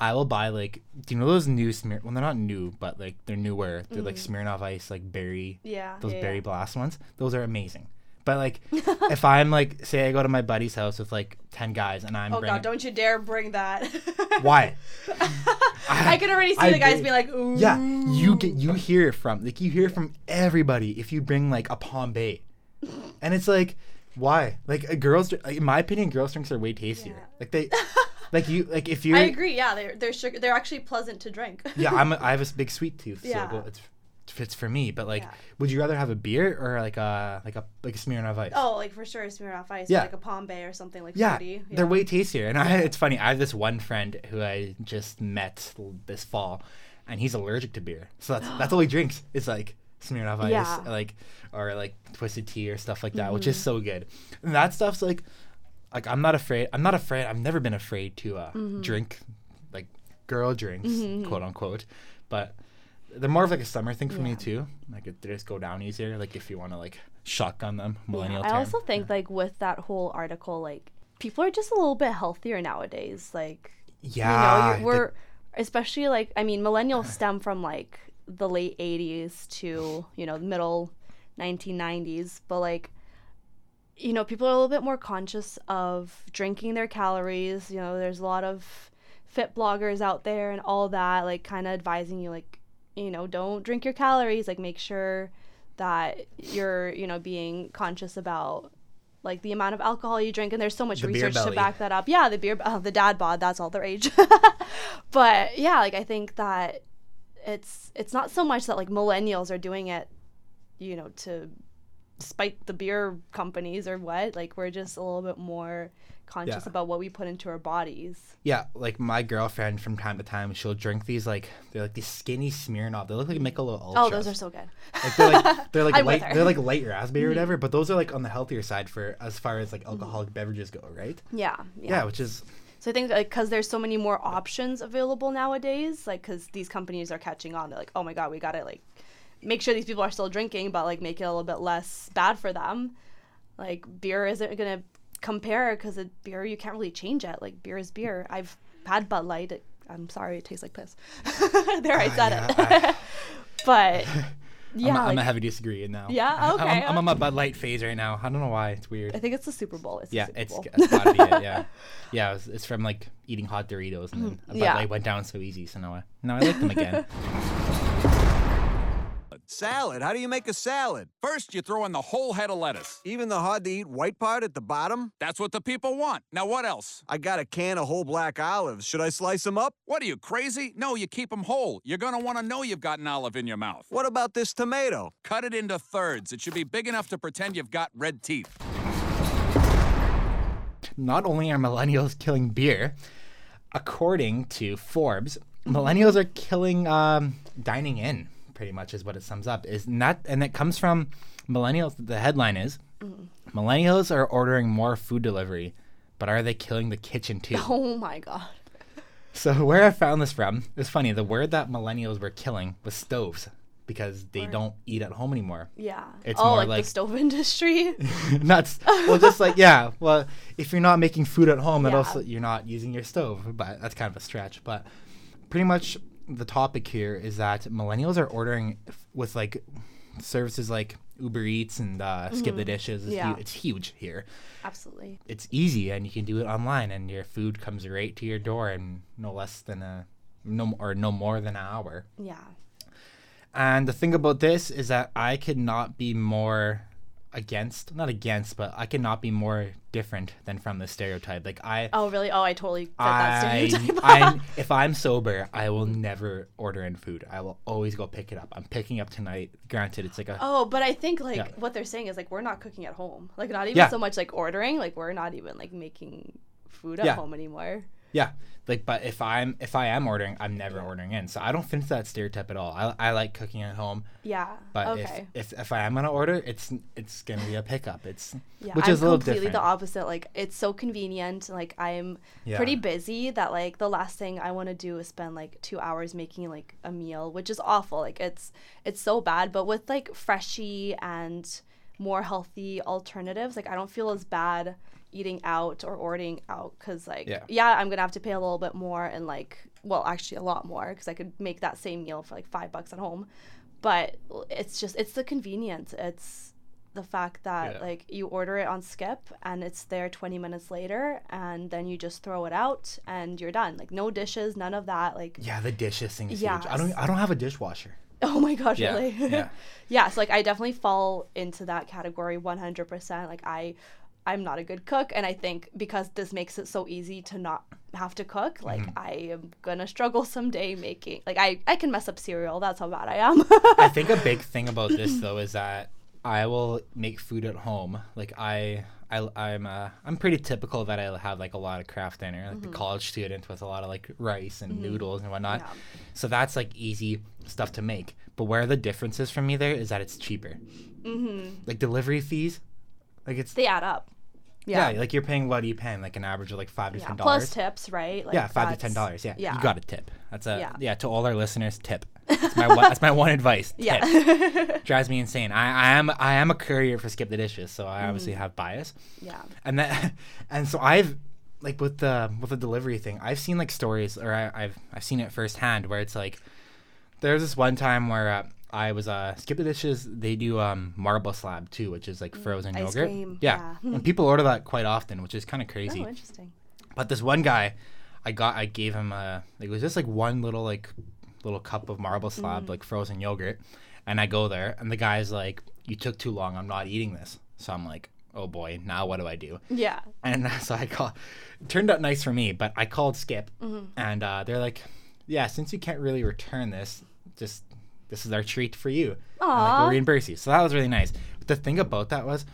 I will buy like do you know those new Smir well they're not new but like they're newer. They're like Smirnoff Ice like berry Mm. Yeah, those yeah, berry yeah. blast ones. Those are amazing. But like if I'm like say I go to my buddy's house with like ten guys and I'm Oh bringing god, don't you dare bring that. why? I can already see I the guys did- being like, ooh. yeah you get you hear it from like you hear it from everybody if you bring like a Palm Bay. And it's like why? Like a girls like, in my opinion girls drinks are way tastier. Like they like you like if you I agree. Yeah, they're they're sugar. They're actually pleasant to drink. yeah, I'm a, I have a big sweet tooth, Yeah. so well, it's it fits for me. But like, Yeah. would you rather have a beer or like a like a like a Smirnoff Ice? Oh, like for sure, a Smirnoff Ice, Yeah. like a Palm Bay or something like yeah, fruity. they're way tastier. And I, it's funny. I have this one friend who I just met this fall, and he's allergic to beer. So that's that's all he drinks. It's like Smirnoff Ice, Yeah. Mm-hmm. like or like twisted tea or stuff like that, which is so good. And that stuff's like, like I'm not afraid. I'm not afraid. I've never been afraid to uh, Mm-hmm. drink like girl drinks, quote unquote. But they're more of like a summer thing for me too. Like it, they just go down easier. Like if you want to like shotgun them, millennial I term. also think like with that whole article, like people are just a little bit healthier nowadays. Like yeah, you know, we're especially like I mean, millennials stem from like the late '80s to you know the middle 1990s, but like you know, people are a little bit more conscious of drinking their calories. You know, there's a lot of fit bloggers out there and all that, like kind of advising you, like, you know, don't drink your calories. Like, make sure that you're, you know, being conscious about like the amount of alcohol you drink. And there's so much The research to back that up. Yeah, the beer, uh, the dad bod, that's all the rage. but yeah, like I think that it's it's not so much that like millennials are doing it, you know, to spite the beer companies or what. Like we're just a little bit more conscious Yeah. about what we put into our bodies. Yeah, like my girlfriend from time to time, she'll drink these like they're like these skinny Smirnoff. They look like Michelob Ultras. Oh, those are so good. like they're like they're like light they're like light raspberry or mm-hmm. whatever. But those are like on the healthier side for as far as like mm-hmm. alcoholic beverages go, right? Yeah, Yeah, yeah. which is So I think like because there's so many more options available nowadays, like because these companies are catching on. They're like, oh my god, we gotta like make sure these people are still drinking, but like make it a little bit less bad for them. Like beer isn't gonna compare because beer you can't really change it. Like beer is beer. I've had Bud Light. It, I'm sorry, it tastes like piss. there, I ah, said it. but yeah, I'm, a, I'm a heavy disagree now. Yeah, okay, I'm, I'm on my. Bud Light phase right now. I don't know why. It's weird. I think it's the Super Bowl. It's yeah, Super it's, Bowl. it's gotta be it. Yeah, yeah. It's, it's from like eating hot Doritos, and then mm, Bud Yeah. Light went down so easy. So now I now I like them again. Salad? How do you make a salad? First, you throw in the whole head of lettuce. Even the hard to eat white part at the bottom? That's what the people want. Now, what else? I got a can of whole black olives. Should I slice them up? What are you, crazy? No, you keep them whole. You're going to want to know you've got an olive in your mouth. What about this tomato? Cut it into thirds. It should be big enough to pretend you've got red teeth. Not only are millennials killing beer, according to Forbes, millennials are killing um, dining in. Pretty much is what it sums up. Is not, and it comes from millennials. The headline is mm. millennials are ordering more food delivery, but are they killing the kitchen too? oh my god. So where I found this from, it's funny. The word that millennials were killing was stoves because they don't eat at home anymore. Yeah. It's oh, more like, like- the stove industry. Nuts. Well, just like yeah. Well, if you're not making food at home, that Yeah. also you're not using your stove. But that's kind of a stretch. But pretty much the topic here is that millennials are ordering f- with like services like Uber Eats and uh, Skip the Dishes. It's, Yeah. hu- it's huge here. Absolutely. It's easy and you can do it online, and your food comes right to your door in no less than a no or no more than an hour. Yeah. And the thing about this is that I could not be more against, not against, but I cannot be more different than from the stereotype. Like I, Oh really? Oh, I totally get that I, stereotype. I, if I'm sober, I will never order in food. I will always go pick it up. I'm picking up tonight. Granted, it's like a Oh, but I think like Yeah. what they're saying is like we're not cooking at home. Like not even Yeah. so much like ordering. Like we're not even like making food at Yeah. home anymore. Yeah. Like, but if I'm if I am ordering, I'm never ordering in. So I don't fit into that stereotype at all. I, I like cooking at home. Yeah. But okay. if, if if I am gonna order, it's it's gonna be a pickup. It's Yeah, which I'm is a little completely different. the opposite. Like it's so convenient. Like I'm pretty busy that like the last thing I want to do is spend like two hours making like a meal, which is awful. Like it's it's so bad. But with like Freshii and more healthy alternatives, like I don't feel as bad eating out or ordering out because like Yeah. yeah I'm gonna have to pay a little bit more and like well actually a lot more because I could make that same meal for like five bucks at home but it's just it's the convenience it's the fact that Yeah. like you order it on skip and it's there 20 minutes later and then you just throw it out and you're done like no dishes none of that like yeah, the dishes thing is huge. I don't I don't have a dishwasher. oh my gosh Yeah, really yeah. yeah so like i definitely fall into that category 100% like i i'm not a good cook and i think because this makes it so easy to not have to cook, like Mhm. I am gonna struggle someday making. Like I I can mess up cereal. That's how bad I am. I think a big thing about this though is that I will make food at home. Like I, I I'm uh, I'm pretty typical that I have like a lot of Kraft Dinner, like the Mhm. college student with a lot of like rice and Mhm. noodles and whatnot. Yeah. So that's like easy stuff to make. But where the difference is for me there is that it's cheaper. hmm Like delivery fees, like it's They add up. Yeah. Yeah. like you're paying what you paying? Like an average of like five to Yeah, ten dollars. plus tips, right? Like yeah, five to ten dollars. Yeah, yeah. you got a tip. That's a Yeah. yeah. to all our listeners, tip. That's my one, that's my one advice. Tip. Yeah. drives me insane. I, I am I am a courier for Skip the Dishes, so I obviously Mhm. have bias. Yeah. And that and so I've like with the with the delivery thing, I've seen like stories or I, I've I've seen it firsthand where it's like there's this one time where uh, I was uh Skip the Dishes. They do um marble slab too, which is like frozen Mm, ice yogurt. cream, Yeah, yeah. and people order that quite often, which is kind of crazy. Oh, interesting. But this one guy, I got, I gave him a, it was just like one little like, little cup of marble slab Mm. like frozen yogurt, and I go there, and the guy's like, "You took too long. I'm not eating this." So I'm like, "Oh boy, now what do I do?" Yeah. And so I call. It turned out nice for me, but I called Skip, Mhm. and uh, they're like, "Yeah, since you can't really return this, just this is our treat for you. And, like, we'll reimburse you." So that was really nice. But the thing about that was,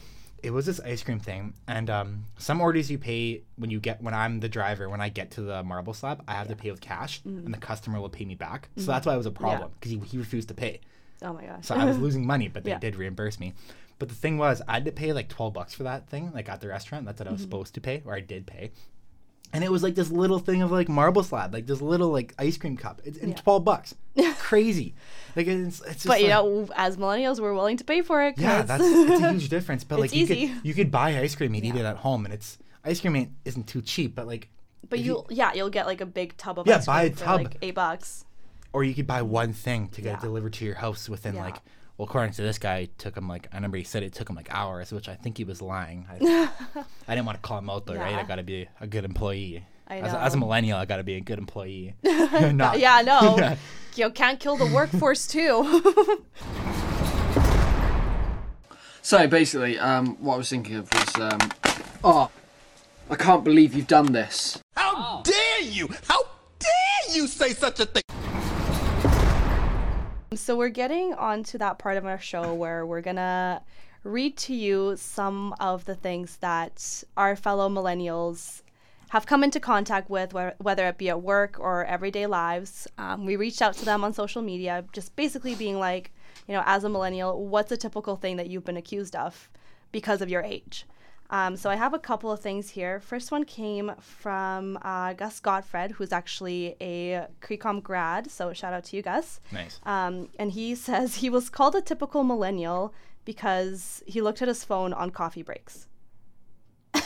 it was this ice cream thing, and um, some orders you pay when you get when I'm the driver. When I get to the marble slab, I have to pay with cash, Mhm. and the customer will pay me back. So Mhm. that's why it was a problem because he, he refused to pay. Oh my gosh. So I was losing money, but they Yeah. did reimburse me. But the thing was, I had to pay like twelve bucks for that thing, like at the restaurant. That's what I was Mhm. supposed to pay, or I did pay. And it was like this little thing of like marble slab, like this little like ice cream cup. It's Yeah. twelve bucks. Crazy. Like it's it's just but you like- know, as millennials, we're willing to pay for it. Yeah, that's it's a huge difference. But like you easy. could you could buy ice cream and eat it at home, and it's ice cream ain't, isn't too cheap. But like, But if you, yeah, you'll get like a big tub of Yeah, ice buy a for tub. like eight bucks. or you could buy one thing to get Yeah. it delivered to your house within Yeah. like. Well, according to this guy, it took him like I remember he said it took him like hours, which I think he was lying. I, I didn't want to call him out though, right? I got to be a good employee. I As, a, as a millennial, I got to be a good employee. yeah, Not- no, Yeah. you can't kill the workforce too. So basically, um, what I was thinking of was, um, oh, I can't believe you've done this. How dare you? How dare you say such a thing? So we're getting on to that part of our show where we're gonna read to you some of the things that our fellow millennials have come into contact with, whe- whether it be at work or everyday lives. Um, we reached out to them on social media, just basically being like, you know, as a millennial, what's a typical thing that you've been accused of because of your age? Um, so I have a couple of things here. First one came from uh, Gus Gottfred, who's actually a CreComm grad. So shout out to you, Gus. Nice. Um, and he says he was called a typical millennial because he looked at his phone on coffee breaks.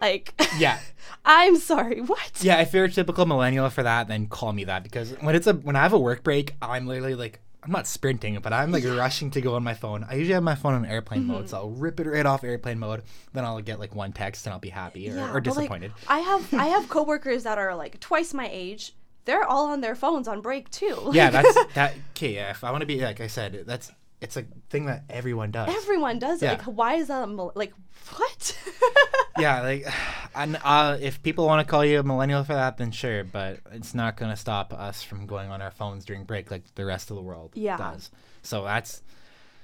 like, Yeah. I'm sorry, what? Yeah, if you're a typical millennial for that, then call me that because when it's a when I have a work break, I'm literally like I'm not sprinting, but I'm like rushing to go on my phone. I usually have my phone on airplane mode, Mhm. so I'll rip it right off airplane mode. Then I'll get like one text and I'll be happy or, Yeah, or but, like, disappointed. I have I have coworkers that are like twice my age. They're all on their phones on break too. yeah, that's that. Okay, yeah, if I want to be like I said, that's it's a thing that everyone does. everyone does it. Yeah. Like, why is that mil- like what? yeah, like, and uh, if people want to call you a millennial for that, then sure, but it's not gonna stop us from going on our phones during break like the rest of the world Yeah. does. So that's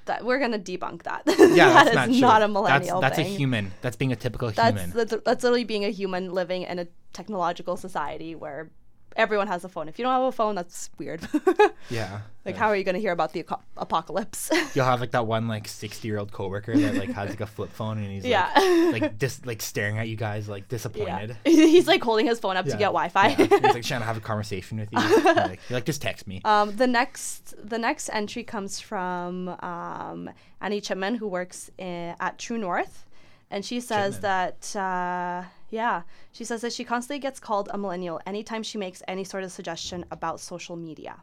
that we're gonna debunk that. yeah, that that's is not, not a millennial That's, that's a human. That's being a typical That's human. that's, that's literally being a human living in a technological society where everyone has a phone. If you don't have a phone, that's weird. yeah. like, how are you gonna hear about the aco- apocalypse? You'll have like that one like sixty year old coworker that like has like a flip phone and he's Yeah. like like dis- like staring at you guys like disappointed. Yeah. He's like holding his phone up Yeah. to get Wi-Fi. Yeah. He's like trying to have a conversation with you. You're like, you're like just text me. Um, the next the next entry comes from um, Annie Chipman, who works in, at True North, and she says that uh, yeah, she says that she constantly gets called a millennial anytime she makes any sort of suggestion about social media.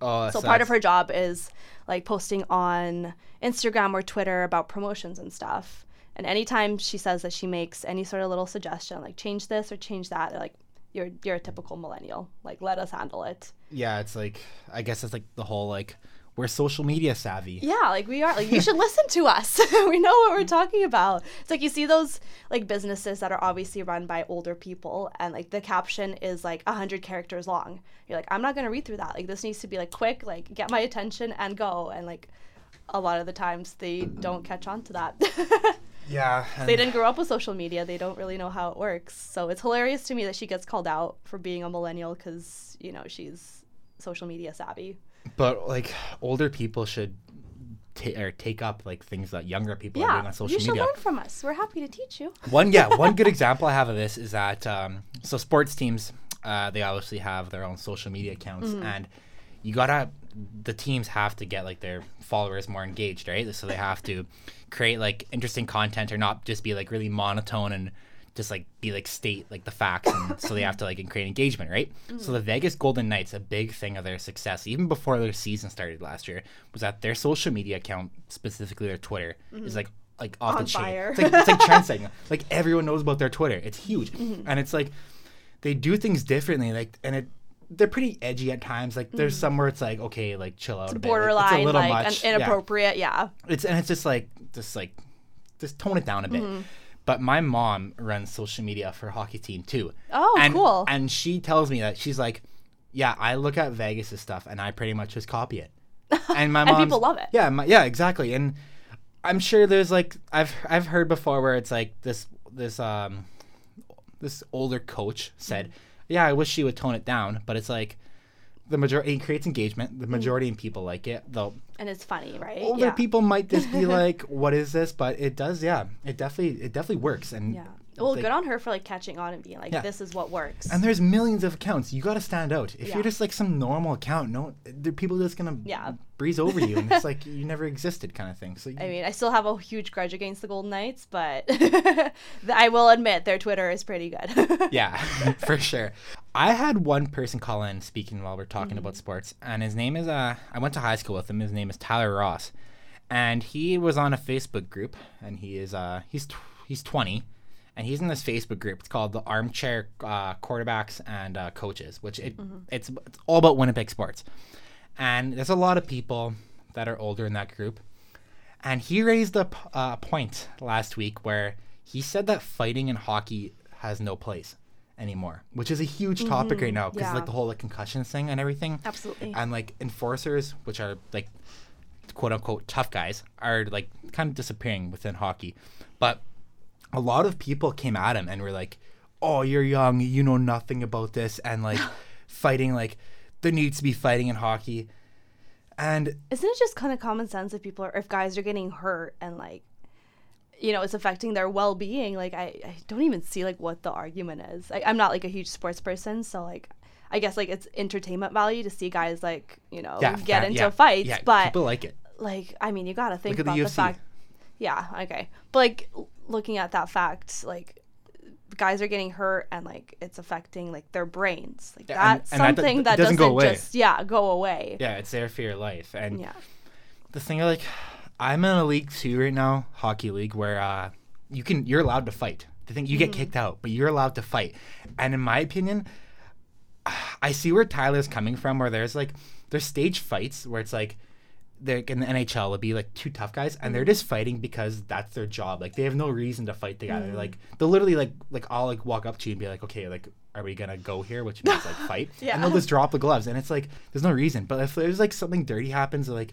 Oh, so part of her job is like posting on Instagram or Twitter about promotions and stuff. And anytime she says that she makes any sort of little suggestion, like change this or change that, they're like you're you're a typical millennial. Like let us handle it. Yeah, it's like I guess it's like the whole like we're social media savvy. Yeah, like we are. Like you should listen to us. we know what we're talking about. It's like you see those like businesses that are obviously run by older people, and like the caption is like a hundred characters long. You're like, I'm not gonna read through that. Like this needs to be like quick, like get my attention and go. And like a lot of the times they don't catch on to that. Yeah. they didn't grow up with social media. They don't really know how it works. So it's hilarious to me that she gets called out for being a millennial because you know she's social media savvy. But like older people should ta- or take up like things that younger people are doing on social you should media. learn from us. We're happy to teach you. one yeah one good example i have of this is that um, so sports teams uh, they obviously have their own social media accounts Mhm. and you gotta the teams have to get like their followers more engaged right so they have to create like interesting content or not just be like really monotone and just like be like state like the facts and so they have to like create engagement right so the vegas golden knights a big thing of their success even before their season started last year was that their social media account specifically their twitter is Mhm. like like off On the chain fire. it's like, it's like trend setting like everyone knows about their twitter it's huge Mhm. and it's like they do things differently like and it they're pretty edgy at times like there's Mhm. some where it's like okay like chill out It's a bit. Like, borderline, it's a little like much an Yeah. inappropriate. Yeah. it's and it's just like just like just tone it down a bit Mhm. But my mom runs social media for hockey team too Oh, and, cool. and she tells me that she's like yeah i look at vegas' stuff and i pretty much just copy it and my mom people love it. yeah my, yeah exactly and i'm sure there's like i've i've heard before where it's like this this um this older coach said Mm-hmm. yeah i wish she would tone it down but it's like the majority it creates engagement Mm. the majority of people like it though And it's funny, right? older yeah. people might just be like what is this but it does yeah it definitely it definitely works and Yeah. Well, like- good on her for like catching on and being like, Yeah. this is what works. and there's millions of accounts you got to stand out if Yeah. you're just like some normal account no there people just gonna Yeah. breeze over you and it's like you never existed kind of thing so I mean, I still have a huge grudge against the Golden Knights, but I will admit their Twitter is pretty good. yeah for sure i had one person call in speaking while we're talking Mm-hmm. about sports and his name is uh i went to high school with him his name is tyler ross and he was on a facebook group and he is uh he's tw- he's 20 and he's in this facebook group it's called the armchair uh, quarterbacks and uh, coaches which it, Mhm. it's it's all about winnipeg sports and there's a lot of people that are older in that group and he raised a p- uh, point last week where he said that fighting in hockey has no place anymore, which is a huge topic right now because yeah. like the whole like concussions thing and everything. Absolutely. And like enforcers, which are like quote unquote tough guys, are like kind of disappearing within hockey. But a lot of people came at him and were like, "Oh, you're young, you know nothing about this," and like fighting like there needs to be fighting in hockey. And Isn't it just kind of common sense if people are, if guys are getting hurt and like, you know, it's affecting their well being? Like, I, I don't even see like what the argument is. I, I'm not like a huge sports person, so like, I guess like it's entertainment value to see guys like, you know, Yeah, get into yeah, fights. yeah, but people like it. Like, I mean, you gotta think the about the, UFC. fact. Yeah, okay, but like looking at that fact, like. Guys are getting hurt and like it's affecting like their brains. Like Yeah, that's and that- something that that, doesn't doesn't, go away. just yeah go away. Yeah, it's there for your life. And Yeah. the thing like I'm in a league too right now, hockey league, where uh you can you're allowed to fight. The thing you get Mhm. kicked out, but you're allowed to fight. And in my opinion, I see where Tyler's coming from, where there's like there's stage fights where it's like they're in the NHL it'll be like two tough guys and they're Mhm. just fighting because that's their job. Like they have no reason to fight together. Mhm. Like they'll literally like like I'll like walk up to you and be like, okay, like are we gonna go here? Which means like fight. Yeah. And they'll just drop the gloves and it's like there's no reason. But if there's like something dirty happens, like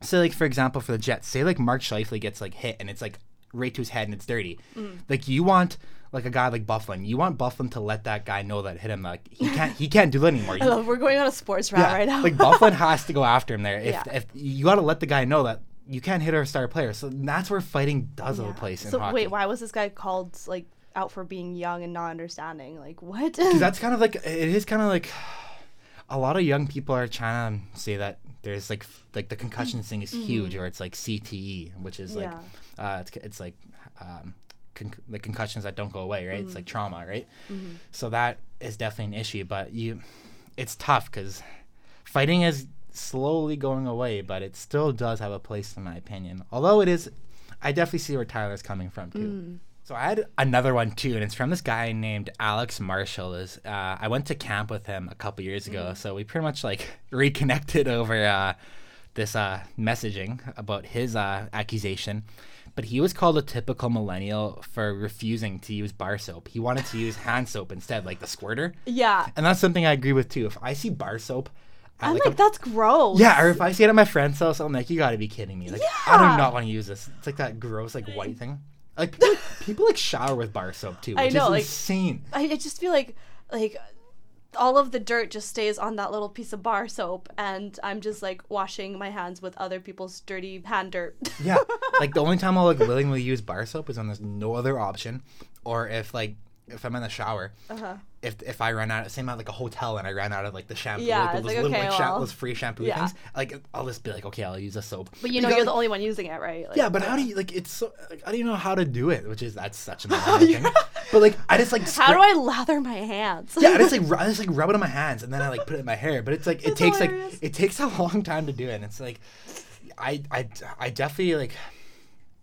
say like for example for the Jets, say like Mark Scheifele gets like hit and it's like right to his head and it's dirty. Mhm. Like you want like a guy like Byfuglien, you want Byfuglien to let that guy know that hit him like he can't he can't do that anymore. I love we're going on a sports route right now. like Byfuglien has to go after him there. If, Yeah. if you got to let the guy know that you can't hit our star player, so that's where fighting does have a place in so hockey. wait, why was this guy called like out for being young and not understanding? Like what? that's kind of like it is kind of like a lot of young people are trying to say that there's like f- like the concussion thing is huge, Mhm. or it's like CTE, which is like uh, it's it's like um, con- the concussions that don't go away, right? It's Mhm. like trauma, right? Mhm. So that is definitely an issue, but you, it's tough because fighting is slowly going away, but it still does have a place in my opinion. Although it is, I definitely see where Tyler's coming from too. Mm. So I had another one too, and it's from this guy named Alex Marshall. Is uh, I went to camp with him a couple years ago, Mhm. so we pretty much like reconnected over uh, this uh, messaging about his uh, accusation, but he was called a typical millennial for refusing to use bar soap. He wanted to use hand soap instead, like the squirter. Yeah. And that's something I agree with too. If I see bar soap, I'm like, like, a- that's gross. yeah, or if I see it at my friend's house, I'm like, you got to be kidding me. Like, I do not want to use this. It's like that gross, like white thing. Like people, people like shower with bar soap too, which I know, is like- insane. I, I just feel like like all of the dirt just stays on that little piece of bar soap and I'm just like washing my hands with other people's dirty hand dirt. Yeah, like the only time I'll like willingly use bar soap is when there's no other option, or if like if I'm in the shower. Uh-huh. If, if I run out, same at like a hotel and I ran out of like the shampoo, Yeah, like, those like, little okay, like well, those free shampoo yeah. things, like I'll just be like, okay, I'll use a soap. But you know Because, you're the only one using it, right? Like, yeah, but how do you like? It's so like, I don't even know how to do it, which is that's such a millennial thing. But like I just like How do I lather my hands? yeah, I just like I just like rub it on my hands and then I like put it in my hair. But it's like it That's takes hilarious. like it takes a long time to do it. And it's like I I I definitely like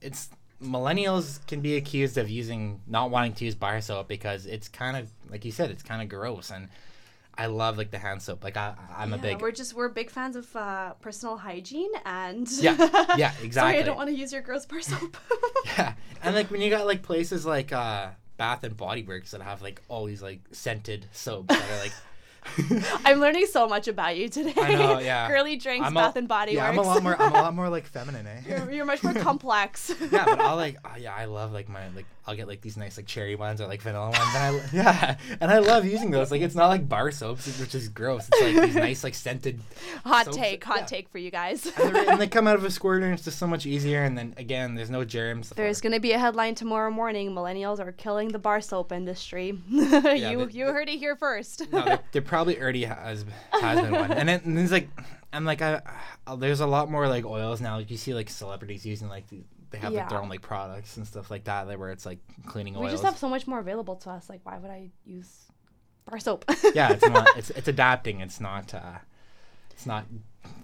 it's millennials can be accused of using not wanting to use bar soap because it's kind of like you said it's kind of gross and I love like the hand soap. Like I I'm a Yeah, big We're just we're big fans of uh, personal hygiene and Yeah, yeah, exactly. Sorry. I don't want to use your gross bar soap. yeah. And like when you got like places like uh Bath and Body Works that have like all these like scented soaps that are like I'm learning so much about you today. I know, yeah. Girly drinks, I'm Bath a, and Body yeah, Works. I'm a lot more. I'm a lot more like feminine, eh? you're, you're much more complex. yeah, but I'll like. Oh, yeah, I love like my like. I'll get like these nice like cherry ones or like vanilla ones, and I yeah, and I love using those. Like it's not like bar soaps, which is gross. It's like these nice like scented. hot soaps. take, hot Yeah. take for you guys. And, they're- and they come out of a squirter, and it's just so much easier. And then again, there's no germs. There's going to be a headline tomorrow morning. Millennials are killing the bar soap industry. you the- you heard it here first. no, there, there probably already has has been one, and there's like, and like I, uh, there's a lot more like oils now. Like you see like celebrities using like the, they have like their own like products and stuff like that, like, where it's like cleaning oils. we just have so much more available to us. Like, why would I use bar soap? yeah, it's not. It's it's adapting. It's not. uh It's not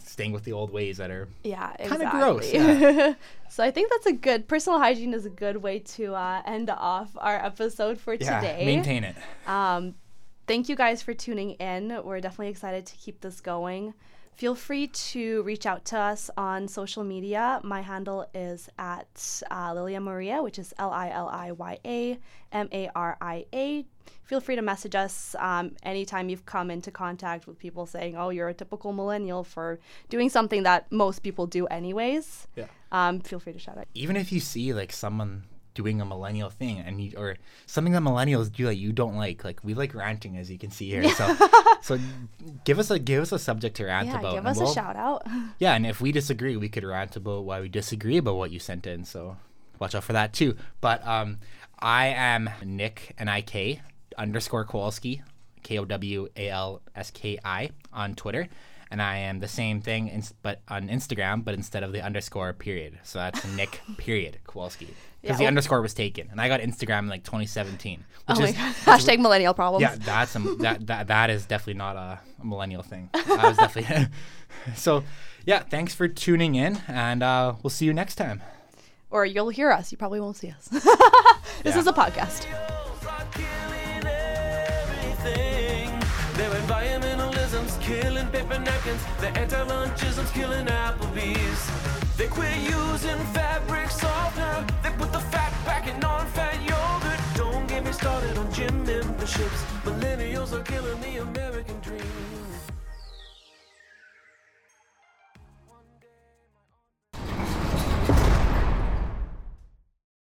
staying with the old ways that are. Yeah, Kinda exactly. gross, yeah. so I think that's a good personal hygiene is a good way to uh, end off our episode for Yeah, today. maintain it. Um, thank you guys for tuning in. We're definitely excited to keep this going. Feel free to reach out to us on social media. My handle is at uh, Liliya Maria, which is L I L I Y A M A R I A. Feel free to message us um, anytime you've come into contact with people saying, "Oh, you're a typical millennial for doing something that most people do anyways." Yeah. Um, feel free to shout out. Even if you see like someone doing a millennial thing and you or something that millennials do that you don't like, like we like ranting as you can see here. So so give us a give us a subject to rant Yeah, about. give us a we'll- shout out. Yeah, and if we disagree, we could rant about why we disagree about what you sent in. So watch out for that too. But um, I am Nick N I K underscore Kowalski, K O W A L S K I on Twitter, and I am the same thing, but on Instagram, but instead of the underscore period. So that's Nick period Kowalski. Because Yeah, the oh. underscore was taken, and I got Instagram in like 2017. Oh my is, God. Hashtag millennial problems. Yeah, that's a, that, that that is definitely not a, a millennial thing. I was definitely so. Yeah, thanks for tuning in, and uh, we'll see you next time. or you'll hear us. You probably won't see us. this Yeah. is a podcast. Killing paper napkins. Their anti-lunchism's killing Applebee's. They quit using fabric softener. They put the fat back in non-fat yogurt. Don't get me started on gym memberships. Millennials are killing the American dream.